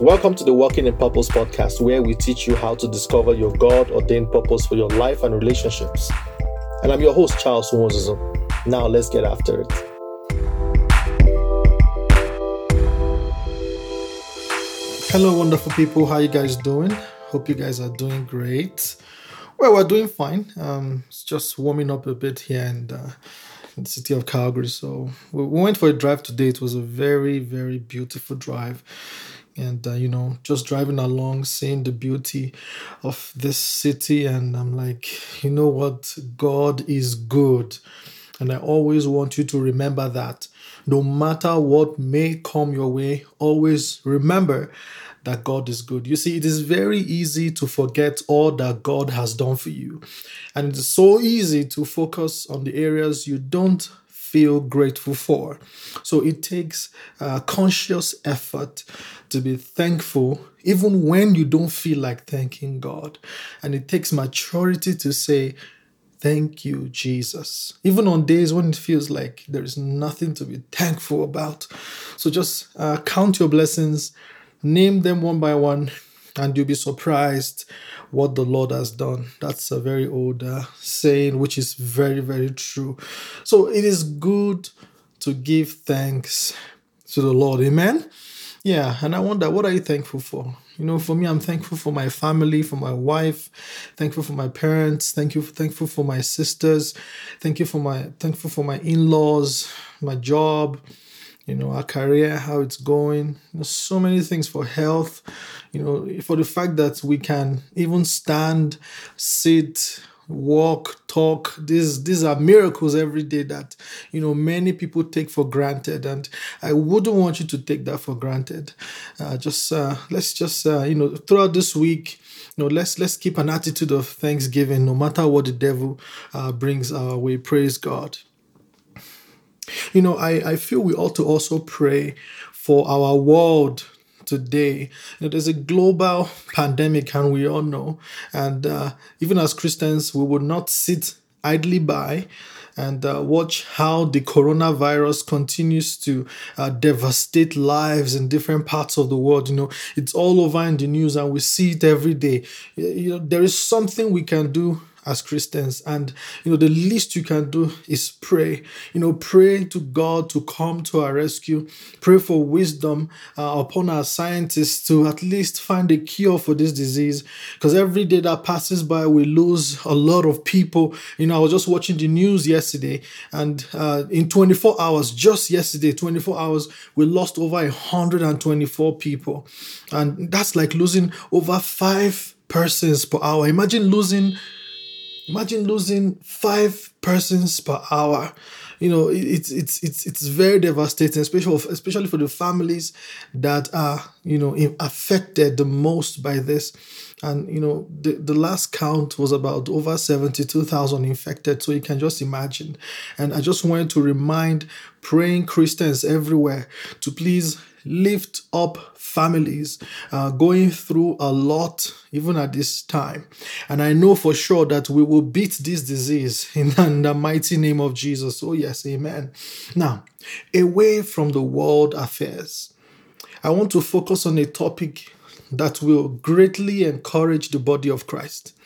Welcome to the Walking in Purpose podcast, where we teach you how to discover your God ordained purpose for your life and relationships. And I'm your host, Charles Moses. Now, let's get after it. Hello, wonderful people. How you guys doing? Hope you guys are doing great. Well, we're doing fine. Um, it's just warming up a bit here and uh, in the city of Calgary. So we went for a drive today. It was a very, very beautiful drive. And, uh, you know, just driving along, seeing the beauty of this city. And I'm like, you know what? God is good. And I always want you to remember that. No matter what may come your way, always remember that God is good. You see, it is very easy to forget all that God has done for you. And it is so easy to focus on the areas you don't feel grateful for. So it takes a conscious effort to be thankful, even when you don't feel like thanking God. And it takes maturity to say, Thank you, Jesus. Even on days when it feels like there is nothing to be thankful about. So just uh, count your blessings, Name them one by one, and you'll be surprised what the Lord has done. That's a very old uh, saying, which is very, very true. So it is good to give thanks to the Lord. Amen. Yeah, and I wonder, what are you thankful for? You know, for me, I'm thankful for my family, for my wife, thankful for my parents, thank you, thankful for my sisters, thank you for my thankful for my in-laws, my job, you know, our career, how it's going, know, so many things for health, you know, for the fact that we can even stand, sit, walk, talk. These these are miracles every day that you know many people take for granted, and I wouldn't want you to take that for granted. Uh, just uh, let's just uh, you know throughout this week, you know let's let's keep an attitude of thanksgiving, no matter what the devil uh, brings our way. Praise God. You know, I, I feel we ought to also pray for our world today. Know, there's a global pandemic, and we all know. And uh, even as Christians, we would not sit idly by and uh, watch how the coronavirus continues to uh, devastate lives in different parts of the world. You know, it's all over in the news, and we see it every day. You know, there is something we can do as Christians. And, you know, the least you can do is pray. You know, pray to God to come to our rescue. Pray for wisdom uh, upon our scientists to at least find a cure for this disease. Because every day that passes by, we lose a lot of people. You know, I was just watching the news yesterday, and uh, in 24 hours, just yesterday, 24 hours, we lost over 124 people. And that's like losing over five persons per hour. Imagine losing Imagine losing five persons per hour. You know, it's it's it's it's very devastating, especially especially for the families that are you know affected the most by this. And you know, the, the last count was about over 72,000 infected. So you can just imagine. And I just wanted to remind praying Christians everywhere to please lift up families uh, going through a lot even at this time. And I know for sure that we will beat this disease in the, in the mighty name of Jesus. Oh, yes, amen. Now, away from the world affairs, I want to focus on a topic that will greatly encourage the body of Christ.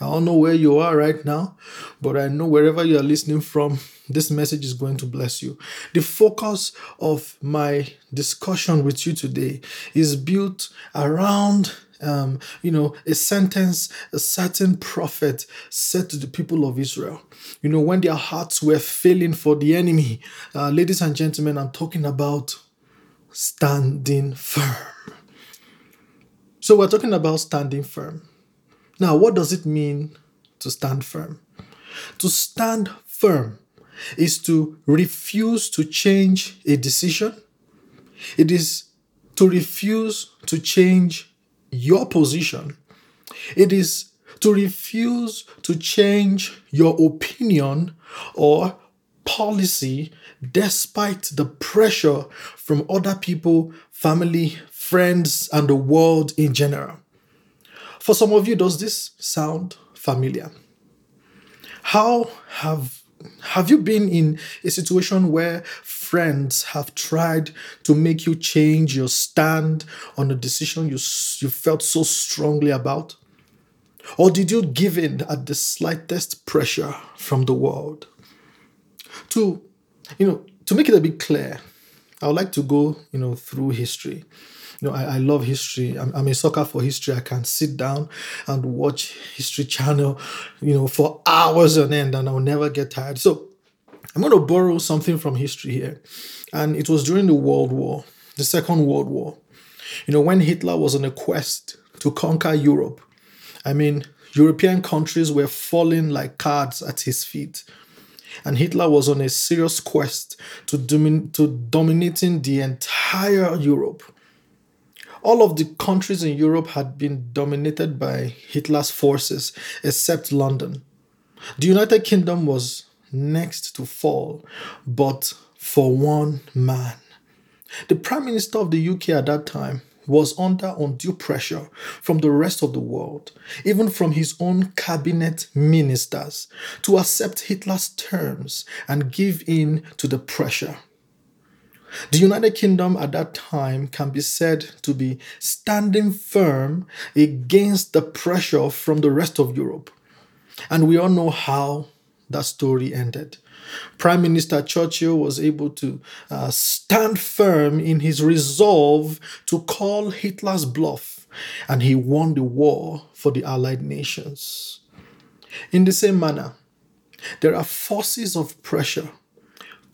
I don't know where you are right now, but I know wherever you are listening from, this message is going to bless you. The focus of my discussion with you today is built around um, you know, a sentence a certain prophet said to the people of Israel. You know, when their hearts were failing for the enemy, uh, ladies and gentlemen, I'm talking about standing firm. So, we're talking about standing firm. Now, what does it mean to stand firm? To stand firm is to refuse to change a decision. It is to refuse to change your position. It is to refuse to change your opinion or policy despite the pressure from other people, family, friends, and the world in general. For some of you, does this sound familiar? How have have you been in a situation where friends have tried to make you change your stand on a decision you, you felt so strongly about? Or did you give in at the slightest pressure from the world? To, you know, to make it a bit clear, I would like to go, you know, through history. You know, I, I love history. I'm, I'm a sucker for history. I can sit down and watch History Channel, you know, for hours on end and I'll never get tired. So I'm going to borrow something from history here. And it was during the World War, the Second World War. You know, when Hitler was on a quest to conquer Europe, I mean, European countries were falling like cards at his feet. And Hitler was on a serious quest to, domin- to dominating the entire Europe. All of the countries in Europe had been dominated by Hitler's forces, except London. The United Kingdom was next to fall, but for one man. The Prime Minister of the UK at that time was under undue pressure from the rest of the world, even from his own cabinet ministers, to accept Hitler's terms and give in to the pressure. The United Kingdom at that time can be said to be standing firm against the pressure from the rest of Europe. And we all know how that story ended. Prime Minister Churchill was able to uh, stand firm in his resolve to call Hitler's bluff, and he won the war for the Allied nations. In the same manner, there are forces of pressure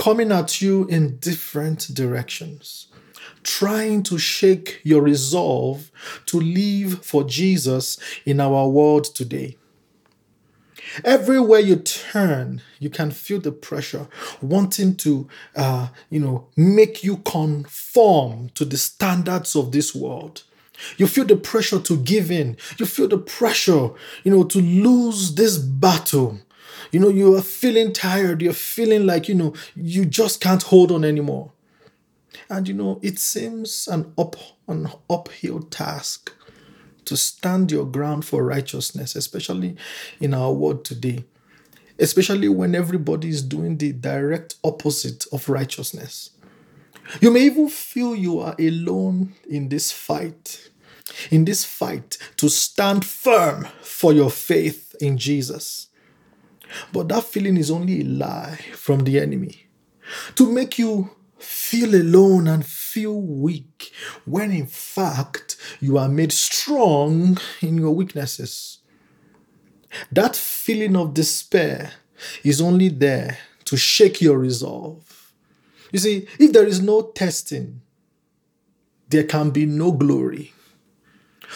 coming at you in different directions, trying to shake your resolve to live for Jesus in our world today. Everywhere you turn, you can feel the pressure wanting to, uh, you know, make you conform to the standards of this world. You feel the pressure to give in. You feel the pressure, you know, to lose this battle. You know, you are feeling tired. You're feeling like, you know, you just can't hold on anymore. And, you know, it seems an up an uphill task to stand your ground for righteousness, especially in our world today, especially when everybody is doing the direct opposite of righteousness. You may even feel you are alone in this fight, in this fight to stand firm for your faith in Jesus. But that feeling is only a lie from the enemy to make you feel alone and feel weak when in fact you are made strong in your weaknesses. That feeling of despair is only there to shake your resolve. You see, if there is no testing, there can be no glory.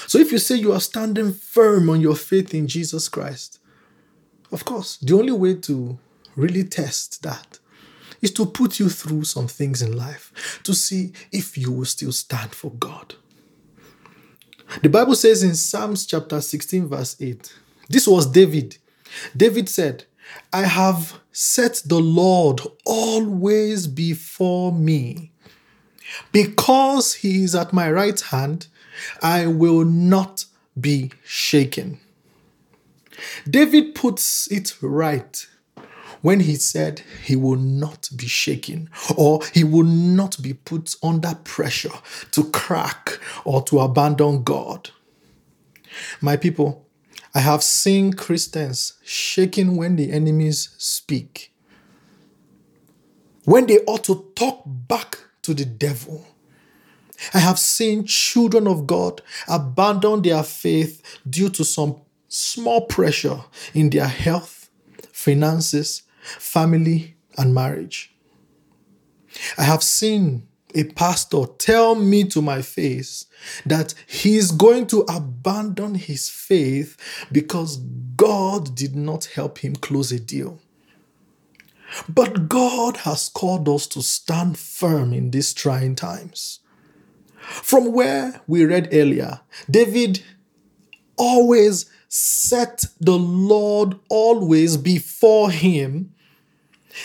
So if you say you are standing firm on your faith in Jesus Christ, of course, the only way to really test that is to put you through some things in life to see if you will still stand for God. The Bible says in Psalms chapter 16, verse 8, this was David. David said, I have set the Lord always before me. Because he is at my right hand, I will not be shaken. David puts it right when he said he will not be shaken or he will not be put under pressure to crack or to abandon God. My people, I have seen Christians shaking when the enemies speak, when they ought to talk back to the devil. I have seen children of God abandon their faith due to some small pressure in their health, finances, family, and marriage. I have seen a pastor tell me to my face that he is going to abandon his faith because God did not help him close a deal. But God has called us to stand firm in these trying times. From where we read earlier, David always set the Lord always before him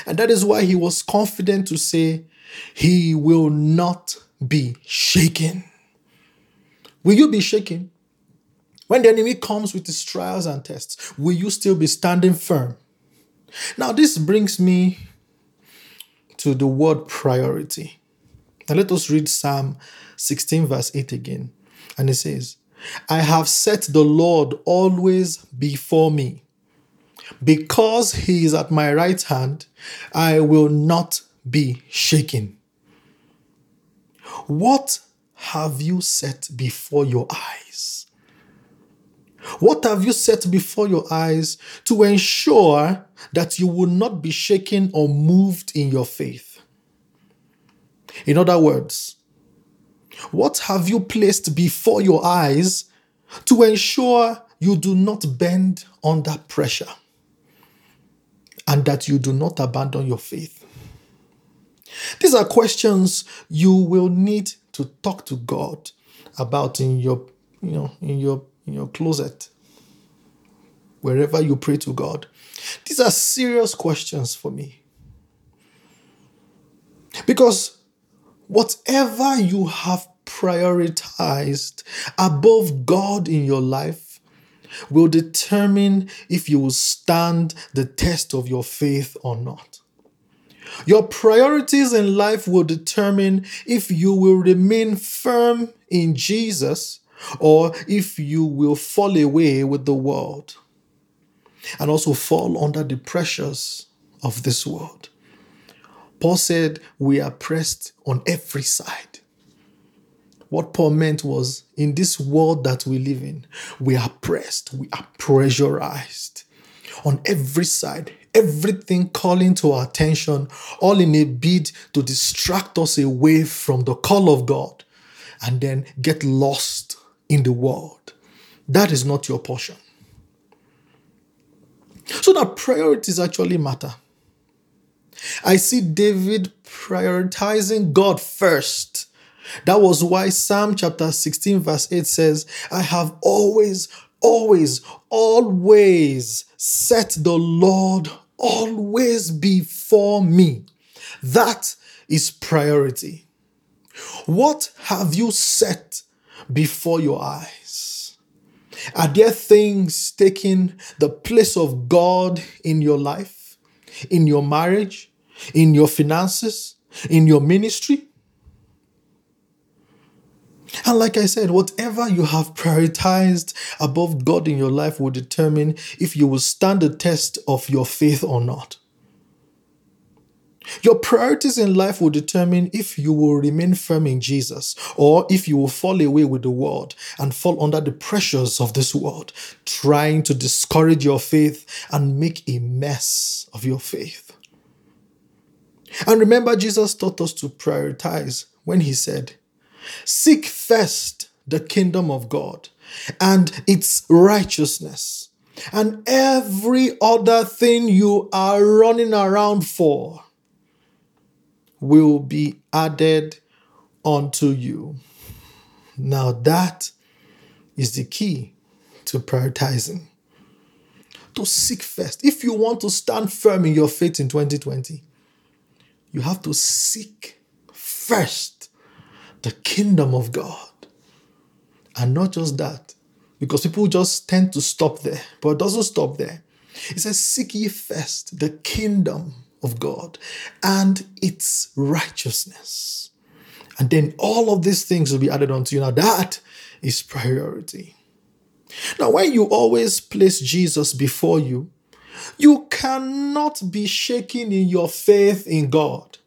and that is why he was confident to say, He will not be shaken. Will you be shaken? When the enemy comes with his trials and tests, will you still be standing firm? Now, this brings me to the word priority. Now let us read Psalm 16, verse 8 again. And it says, I have set the Lord always before me. Because he is at my right hand, I will not be shaken. What have you set before your eyes? What have you set before your eyes to ensure that you will not be shaken or moved in your faith? In other words, what have you placed before your eyes to ensure you do not bend under pressure and that you do not abandon your faith? These are questions you will need to talk to God about in your, you know, in your in your closet. Wherever you pray to God. These are serious questions for me. Because whatever you have prioritized above God in your life will determine if you will stand the test of your faith or not. Your priorities in life will determine if you will remain firm in Jesus or if you will fall away with the world and also fall under the pressures of this world. Paul said, We are pressed on every side. What Paul meant was, in this world that we live in, we are pressed, we are pressurized on every side, everything calling to our attention, all in a bid to distract us away from the call of God and then get lost in the world. That is not your portion. So that priorities actually matter. I see David prioritizing God first. That was why Psalm chapter 16, verse 8 says, I have always, always, always set the Lord always before me. That is priority. What have you set before your eyes? Are there things taking the place of God in your life, in your marriage, in your finances, in your ministry? And like I said, whatever you have prioritized above God in your life will determine if you will stand the test of your faith or not. Your priorities in life will determine if you will remain firm in Jesus or if you will fall away with the world and fall under the pressures of this world, trying to discourage your faith and make a mess of your faith. And remember, Jesus taught us to prioritize when he said, Seek first the kingdom of God and its righteousness, and every other thing you are running around for will be added unto you. Now, that is the key to prioritizing. To seek first. If you want to stand firm in your faith in 2020, you have to seek first the kingdom of God. And not just that, because people just tend to stop there, but it doesn't stop there. It says, Seek ye first the kingdom of God and its righteousness. And then all of these things will be added onto you. Now, that is priority. Now, when you always place Jesus before you, you cannot be shaken in your faith in God.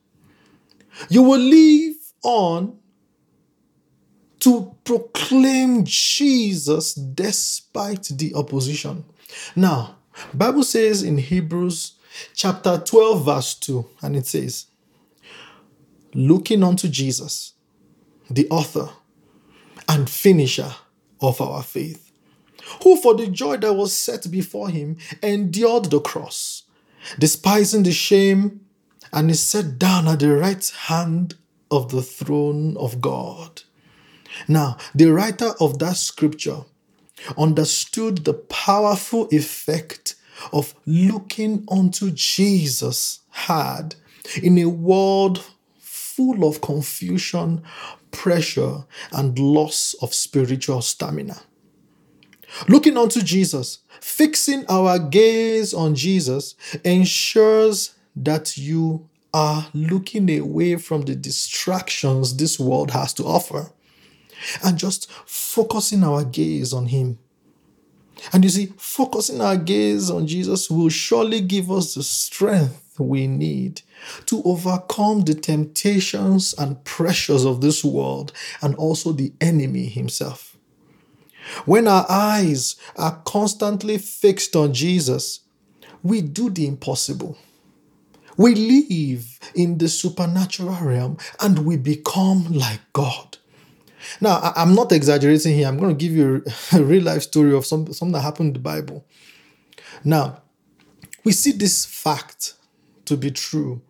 You will live on to proclaim Jesus despite the opposition. Now, Bible says in Hebrews chapter 12, verse 2, and it says, Looking unto Jesus, the author and finisher of our faith, who for the joy that was set before him endured the cross, despising the shame, and is set down at the right hand of the throne of God. Now, the writer of that scripture understood the powerful effect of looking unto Jesus had in a world full of confusion, pressure, and loss of spiritual stamina. Looking unto Jesus, fixing our gaze on Jesus ensures that you are looking away from the distractions this world has to offer and just focusing our gaze on Him. And you see, focusing our gaze on Jesus will surely give us the strength we need to overcome the temptations and pressures of this world and also the enemy himself. When our eyes are constantly fixed on Jesus, we do the impossible. We live in the supernatural realm and we become like God. Now, I'm not exaggerating here. I'm going to give you a real life story of some, something that happened in the Bible. Now, we see this fact to be true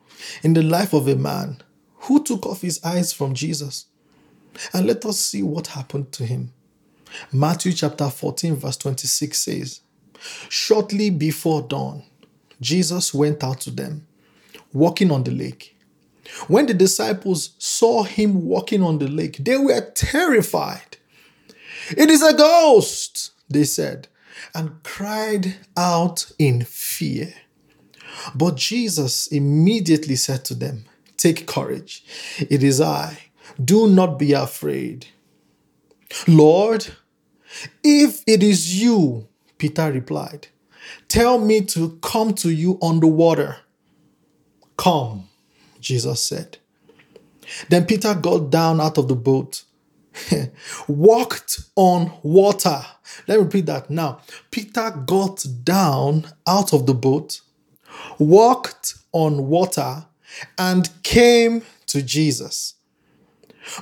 in the life of a man who took off his eyes from Jesus. And let us see what happened to him. Matthew chapter 14, verse 26 says, Shortly before dawn, Jesus went out to them, walking on the lake. When the disciples saw him walking on the lake, they were terrified. It is a ghost, they said, and cried out in fear. But Jesus immediately said to them, Take courage, it is I. Do not be afraid. Lord, if it is you, Peter replied, tell me to come to you on the water. Come, Jesus said. Then Peter got down out of the boat, walked on water. Let me repeat that now. Peter got down out of the boat, walked on water, and came to Jesus.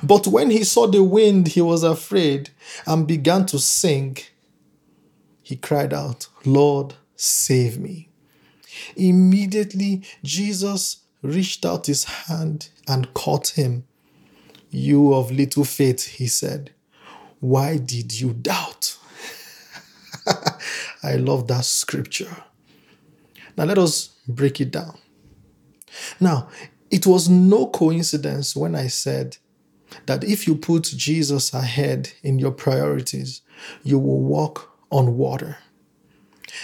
But when he saw the wind, he was afraid and began to sink. He cried out, Lord, save me. Immediately, Jesus reached out his hand and caught him. You of little faith, he said, why did you doubt? I love that scripture. Now, let us break it down. Now, it was no coincidence when I said that if you put Jesus ahead in your priorities, you will walk on water.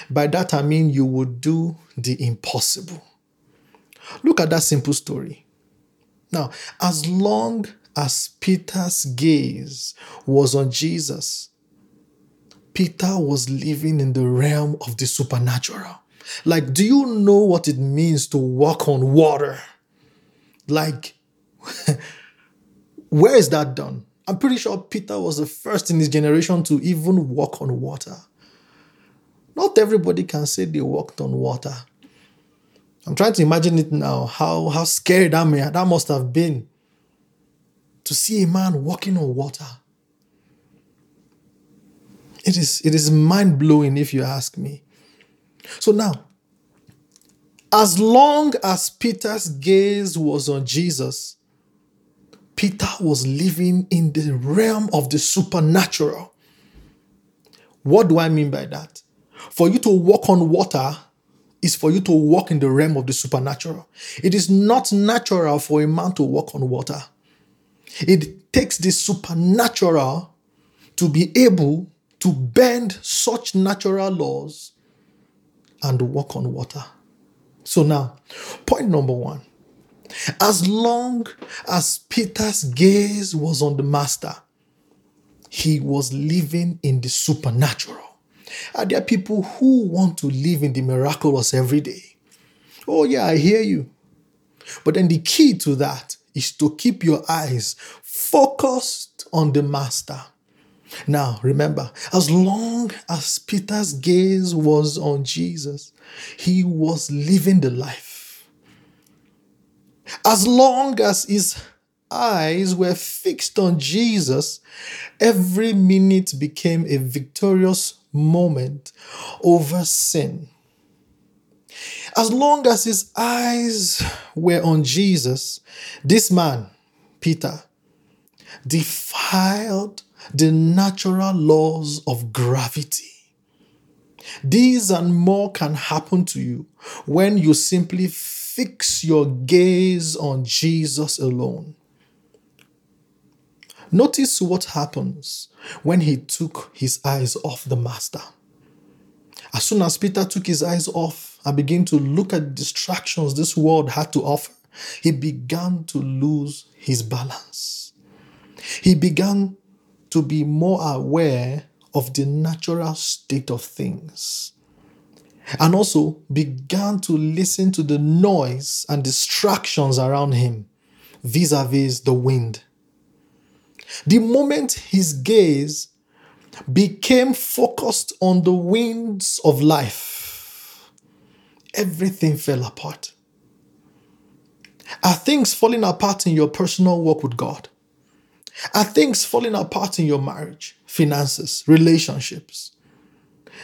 By that I mean you will do the impossible. Look at that simple story. Now, as long as Peter's gaze was on Jesus, Peter was living in the realm of the supernatural. Like, do you know what it means to walk on water? Like, where is that done? I'm pretty sure Peter was the first in his generation to even walk on water. Not everybody can say they walked on water. I'm trying to imagine it now, how, how scary that, may, that must have been to see a man walking on water. It is, it is mind blowing if you ask me. So now, as long as Peter's gaze was on Jesus, Peter was living in the realm of the supernatural. What do I mean by that? For you to walk on water is for you to walk in the realm of the supernatural. It is not natural for a man to walk on water. It takes the supernatural to be able to bend such natural laws and walk on water. So now, point number one as long as Peter's gaze was on the Master, he was living in the supernatural. Are there people who want to live in the miraculous every day? Oh, yeah, I hear you. But then the key to that is to keep your eyes focused on the Master. Now, remember, as long as Peter's gaze was on Jesus, he was living the life. As long as his eyes were fixed on Jesus, every minute became a victorious moment over sin. As long as his eyes were on Jesus, this man, Peter, defiled the natural laws of gravity. These and more can happen to you when you simply fix your gaze on Jesus alone. Notice what happens when he took his eyes off the master. As soon as Peter took his eyes off and began to look at distractions this world had to offer, he began to lose his balance. He began to be more aware of the natural state of things and also began to listen to the noise and distractions around him vis a vis the wind. The moment his gaze became focused on the winds of life, everything fell apart. Are things falling apart in your personal work with God? Are things falling apart in your marriage, finances, relationships?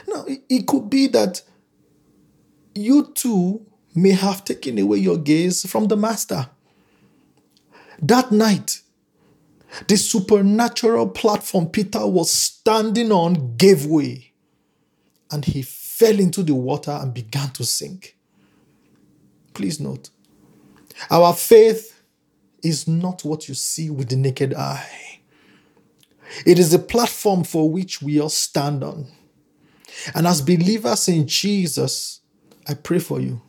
Now, it could be that you too may have taken away your gaze from the Master. That night, the supernatural platform Peter was standing on gave way and he fell into the water and began to sink. Please note, our faith is not what you see with the naked eye. It is the platform for which we all stand on. And as believers in Jesus, I pray for you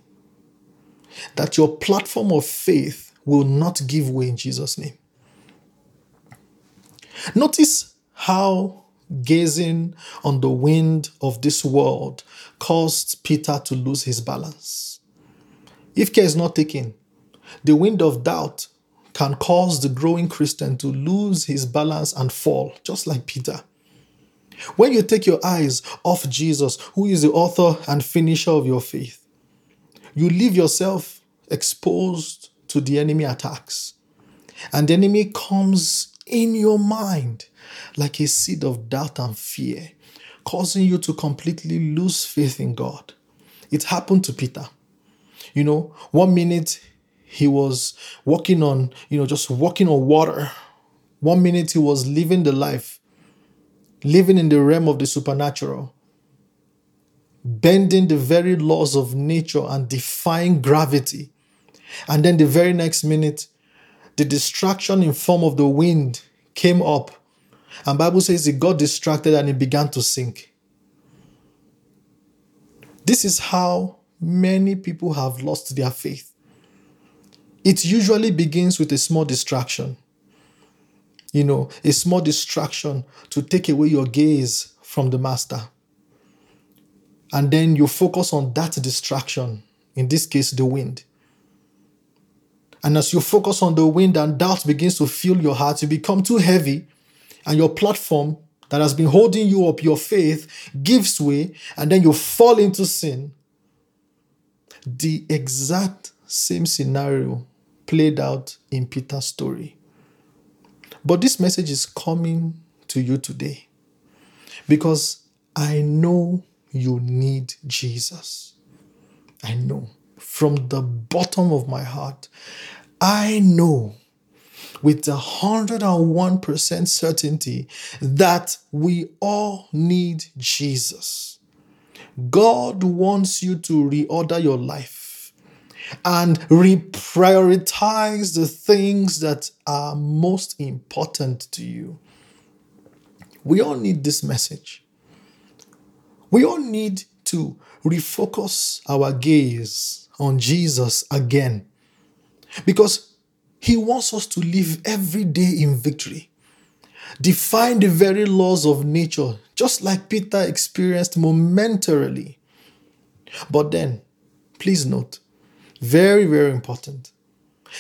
that your platform of faith will not give way in Jesus' name. Notice how gazing on the wind of this world caused Peter to lose his balance. If care is not taken, the wind of doubt can cause the growing Christian to lose his balance and fall, just like Peter. When you take your eyes off Jesus, who is the author and finisher of your faith, you leave yourself exposed to the enemy attacks. And the enemy comes in your mind like a seed of doubt and fear, causing you to completely lose faith in God. It happened to Peter. You know, one minute he was walking on, you know, just walking on water. One minute he was living the life, living in the realm of the supernatural, bending the very laws of nature and defying gravity. And then the very next minute, the distraction in form of the wind came up. And Bible says he got distracted and he began to sink. This is how many people have lost their faith. It usually begins with a small distraction. You know, a small distraction to take away your gaze from the master. And then you focus on that distraction, in this case, the wind. And as you focus on the wind and doubt begins to fill your heart, you become too heavy, and your platform that has been holding you up, your faith, gives way, and then you fall into sin. The exact same scenario played out in Peter's story. But this message is coming to you today because I know you need Jesus. I know from the bottom of my heart. I know with a 101% certainty that we all need Jesus. God wants you to reorder your life and reprioritize the things that are most important to you. We all need this message. We all need to refocus our gaze on Jesus again because he wants us to live every day in victory. Define the very laws of nature, just like Peter experienced momentarily. But then, please note, very, very important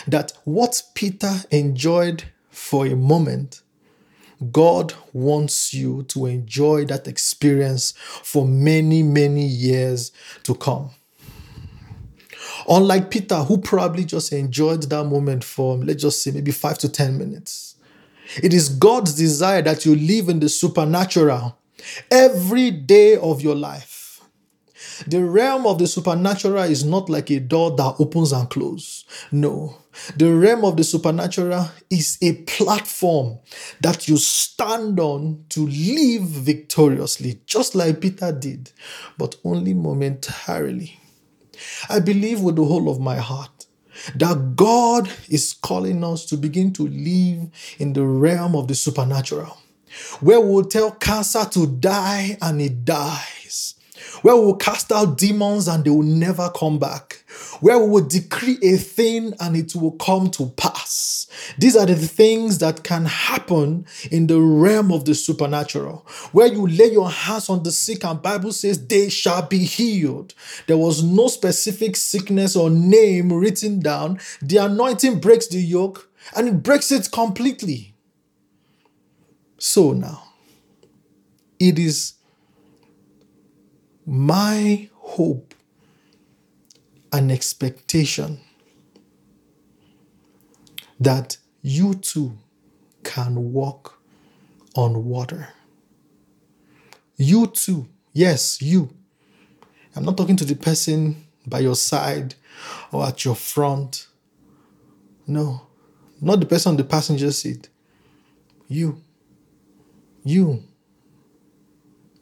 that what Peter enjoyed for a moment, God wants you to enjoy that experience for many, many years to come. Unlike Peter, who probably just enjoyed that moment for, let's just say, maybe five to 10 minutes. It is God's desire that you live in the supernatural every day of your life. The realm of the supernatural is not like a door that opens and closes. No. The realm of the supernatural is a platform that you stand on to live victoriously, just like Peter did, but only momentarily. I believe with the whole of my heart that God is calling us to begin to live in the realm of the supernatural, where we'll tell cancer to die and it dies where we'll cast out demons and they will never come back, where we will decree a thing and it will come to pass. These are the things that can happen in the realm of the supernatural, where you lay your hands on the sick and Bible says they shall be healed. There was no specific sickness or name written down. The anointing breaks the yoke and it breaks it completely. So now, it is my hope and expectation that you too can walk on water. You too, yes, you. I'm not talking to the person by your side or at your front. No, not the person on the passenger seat. You. You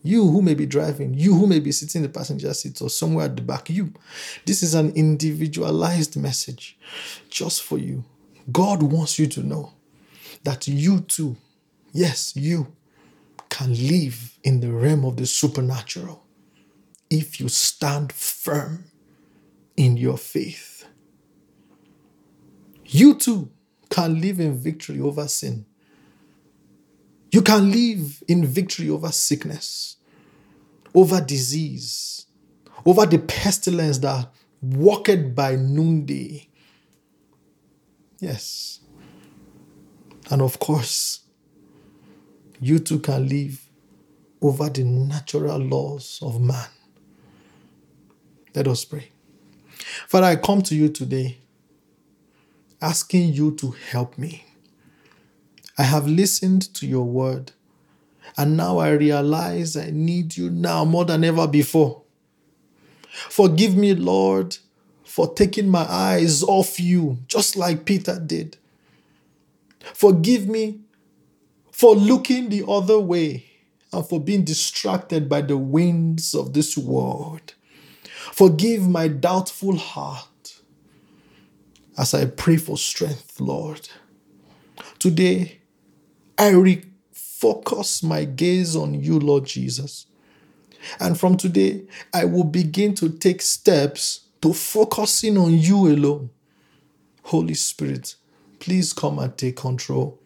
you who may be driving, you who may be sitting in the passenger seat or somewhere at the back, you. This is an individualized message just for you. God wants you to know that you too, yes, you can live in the realm of the supernatural if you stand firm in your faith. You too can live in victory over sin you can live in victory over sickness, over disease, over the pestilence that walked by noonday. Yes. And of course, you too can live over the natural laws of man. Let us pray. Father, I come to you today asking you to help me I have listened to your word, and now I realize I need you now more than ever before. Forgive me, Lord, for taking my eyes off you, just like Peter did. Forgive me for looking the other way and for being distracted by the winds of this world. Forgive my doubtful heart as I pray for strength, Lord. Today, I refocus my gaze on you, Lord Jesus. And from today, I will begin to take steps to focusing on you alone. Holy Spirit, please come and take control.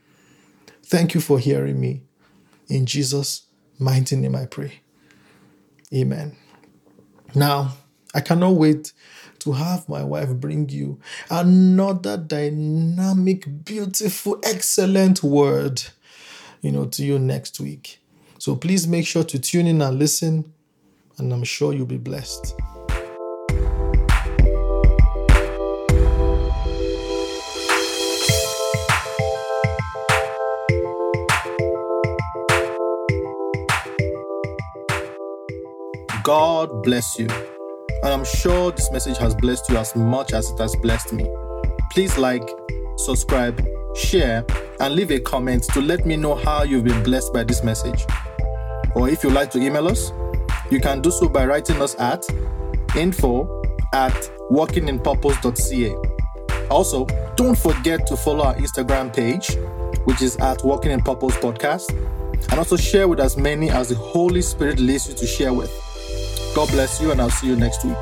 Thank you for hearing me. In Jesus' mighty name I pray. Amen. Now, I cannot wait to have my wife bring you another dynamic, beautiful, excellent word you know, to you next week. So please make sure to tune in and listen, and I'm sure you'll be blessed. God bless you. And I'm sure this message has blessed you as much as it has blessed me. Please like, subscribe, share, and leave a comment to let me know how you've been blessed by this message. Or if you'd like to email us, you can do so by writing us at info at walkinginpurpose.ca. Also, don't forget to follow our Instagram page, which is at Walking in Purpose Podcast, and also share with as many as the Holy Spirit leads you to share with. God bless you, and I'll see you next week.